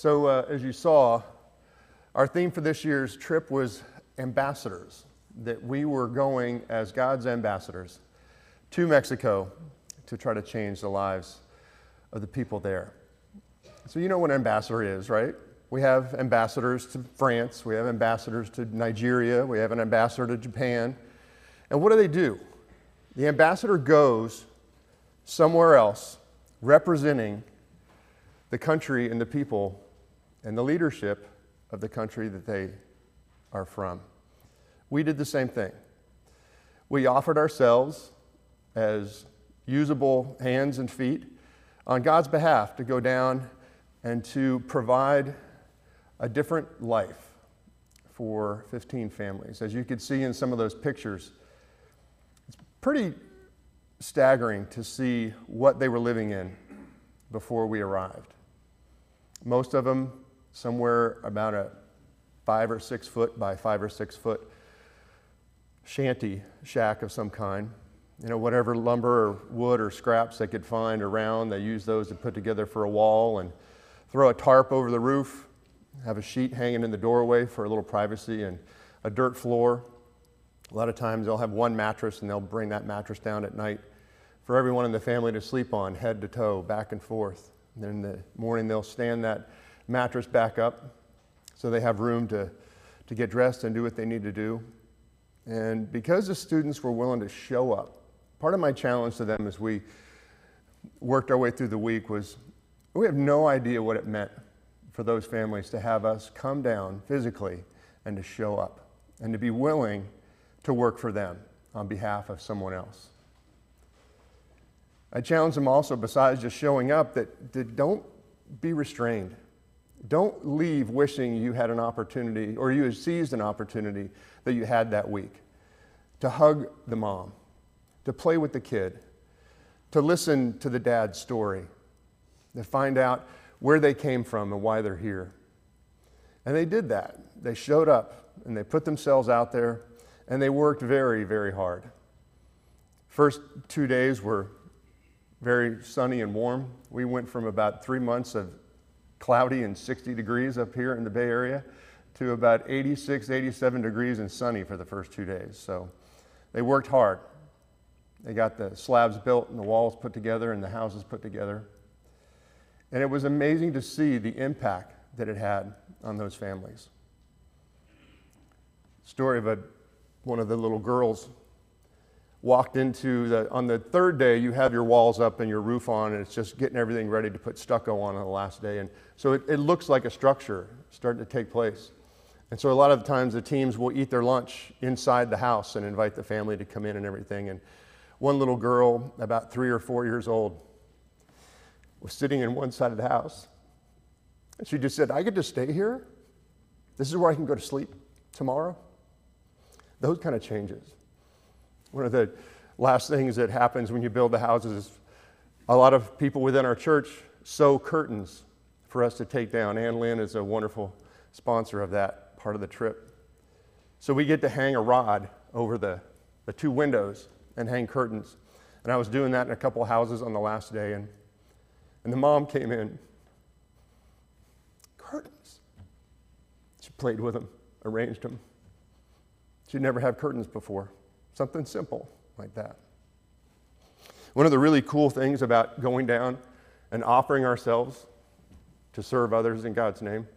So, uh, as you saw, our theme for this year's trip was ambassadors, that we were going as God's ambassadors to Mexico to try to change the lives of the people there. So, you know what an ambassador is, right? We have ambassadors to France, we have ambassadors to Nigeria, we have an ambassador to Japan. And what do they do? The ambassador goes somewhere else representing the country and the people and the leadership of the country that they are from. We did the same thing. We offered ourselves as usable hands and feet on God's behalf to go down and to provide a different life for 15 families. As you could see in some of those pictures, it's pretty staggering to see what they were living in before we arrived. Most of them somewhere about a five or six foot by five or six foot shanty shack of some kind. You know, whatever lumber or wood or scraps they could find around, they use those to put together for a wall and throw a tarp over the roof, have a sheet hanging in the doorway for a little privacy, and a dirt floor. A lot of times they'll have one mattress and they'll bring that mattress down at night for everyone in the family to sleep on, head to toe, back and forth. And then in the morning they'll stand that mattress back up so they have room to, to get dressed and do what they need to do. And because the students were willing to show up, part of my challenge to them as we worked our way through the week was we have no idea what it meant for those families to have us come down physically and to show up and to be willing to work for them on behalf of someone else. I challenge them also, besides just showing up, that, that don't be restrained. Don't leave wishing you had an opportunity or you had seized an opportunity that you had that week to hug the mom, to play with the kid, to listen to the dad's story, to find out where they came from and why they're here. And they did that. They showed up and they put themselves out there and they worked very, very hard. First two days were very sunny and warm. We went from about three months of cloudy and 60 degrees up here in the Bay Area to about 86, 87 degrees and sunny for the first two days. So they worked hard. They got the slabs built and the walls put together and the houses put together. And it was amazing to see the impact that it had on those families. Story of a, one of the little girls walked into the, on the third day, you have your walls up and your roof on, and it's just getting everything ready to put stucco on on the last day. And so it, it looks like a structure starting to take place. And so a lot of times the teams will eat their lunch inside the house and invite the family to come in and everything. And one little girl, about three or four years old, was sitting in one side of the house. And she just said, I get to stay here? This is where I can go to sleep tomorrow? Those kind of changes. One of the last things that happens when you build the houses is a lot of people within our church sew curtains for us to take down. Ann Lynn is a wonderful sponsor of that part of the trip. So we get to hang a rod over the, the two windows and hang curtains. And I was doing that in a couple houses on the last day, and, and the mom came in. Curtains. She played with them, arranged them. She'd never had curtains before. Something simple like that. One of the really cool things about going down and offering ourselves to serve others in God's name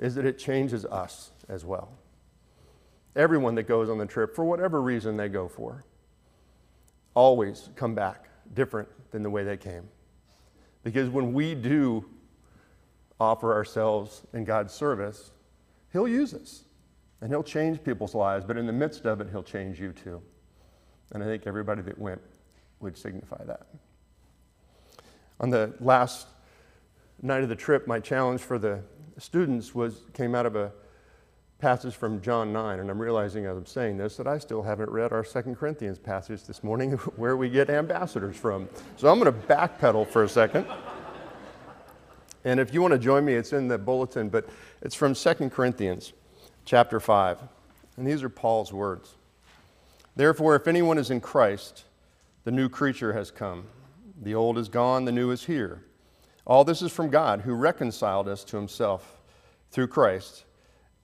is that it changes us as well. Everyone that goes on the trip, for whatever reason they go for, always come back different than the way they came. Because when we do offer ourselves in God's service, He'll use us. And he'll change people's lives, but in the midst of it, he'll change you too. And I think everybody that went would signify that. On the last night of the trip, my challenge for the students was came out of a passage from John 9, and I'm realizing as I'm saying this that I still haven't read our Second Corinthians passage this morning where we get ambassadors from. So I'm going to backpedal for a second. and if you want to join me, it's in the bulletin, but it's from Second Corinthians chapter 5. And these are Paul's words. Therefore, if anyone is in Christ, the new creature has come. The old is gone, the new is here. All this is from God, who reconciled us to himself through Christ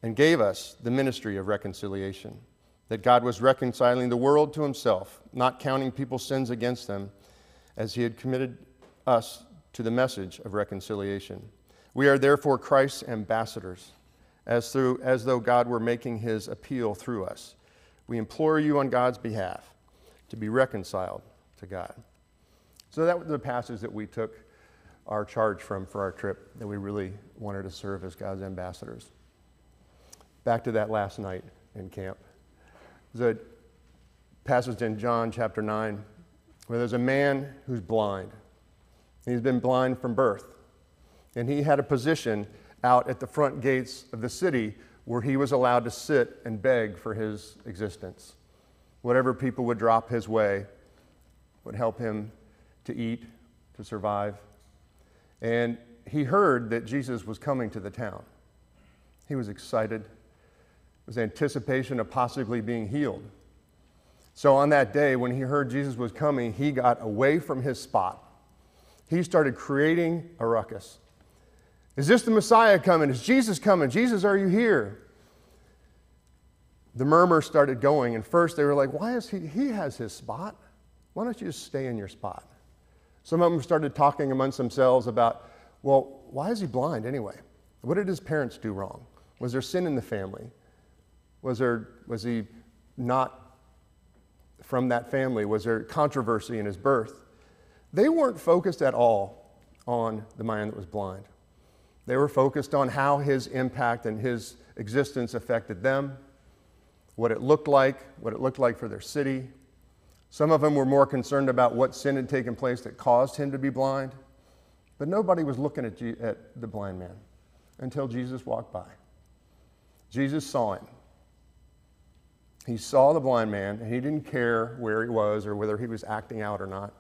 and gave us the ministry of reconciliation. That God was reconciling the world to himself, not counting people's sins against them, as he had committed us to the message of reconciliation. We are therefore Christ's ambassadors, as, through, as though God were making his appeal through us. We implore you on God's behalf to be reconciled to God. So that was the passage that we took our charge from for our trip that we really wanted to serve as God's ambassadors. Back to that last night in camp. There's a passage in John chapter 9 where there's a man who's blind. He's been blind from birth. And he had a position out at the front gates of the city where he was allowed to sit and beg for his existence. Whatever people would drop his way would help him to eat, to survive. And he heard that Jesus was coming to the town. He was excited. It was anticipation of possibly being healed. So on that day, when he heard Jesus was coming, he got away from his spot. He started creating a ruckus. Is this the Messiah coming? Is Jesus coming? Jesus, are you here? The murmur started going, and first they were like, Why is he? He has his spot. Why don't you just stay in your spot? Some of them started talking amongst themselves about, well, why is he blind anyway? What did his parents do wrong? Was there sin in the family? Was, there, was he not from that family? Was there controversy in his birth? They weren't focused at all on the man that was blind. They were focused on how his impact and his existence affected them, what it looked like, what it looked like for their city, some of them were more concerned about what sin had taken place that caused him to be blind. But nobody was looking at, at the blind man until Jesus walked by. Jesus saw him. He saw the blind man, and he didn't care where he was or whether he was acting out or not.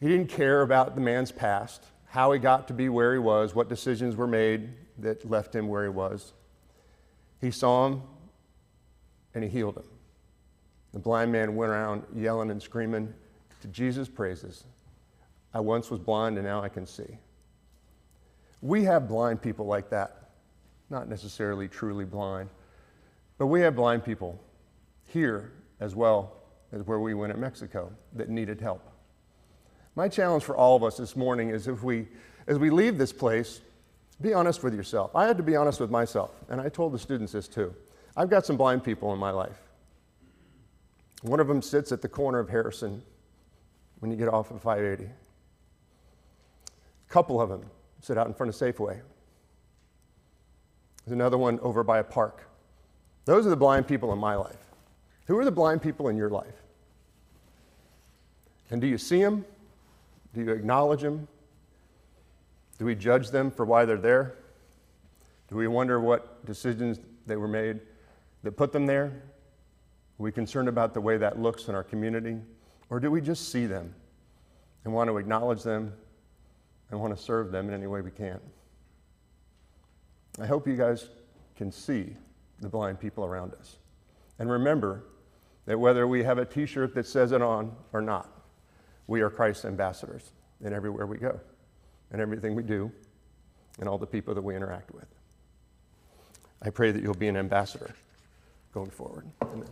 He didn't care about the man's past, how he got to be where he was, what decisions were made that left him where he was. He saw him, and he healed him. The blind man went around yelling and screaming to Jesus' praises. I once was blind and now I can see. We have blind people like that. Not necessarily truly blind, but we have blind people here as well as where we went at Mexico that needed help. My challenge for all of us this morning is if we, as we leave this place, be honest with yourself. I had to be honest with myself, and I told the students this too. I've got some blind people in my life. One of them sits at the corner of Harrison when you get off of 580. A couple of them sit out in front of Safeway. There's another one over by a park. Those are the blind people in my life. Who are the blind people in your life? And do you see them? Do you acknowledge them? Do we judge them for why they're there? Do we wonder what decisions they were made that put them there? Are we concerned about the way that looks in our community? Or do we just see them and want to acknowledge them and want to serve them in any way we can? I hope you guys can see the blind people around us. And remember that whether we have a t shirt that says it on or not, we are Christ's ambassadors in everywhere we go, and everything we do, and all the people that we interact with. I pray that you'll be an ambassador going forward. Amen.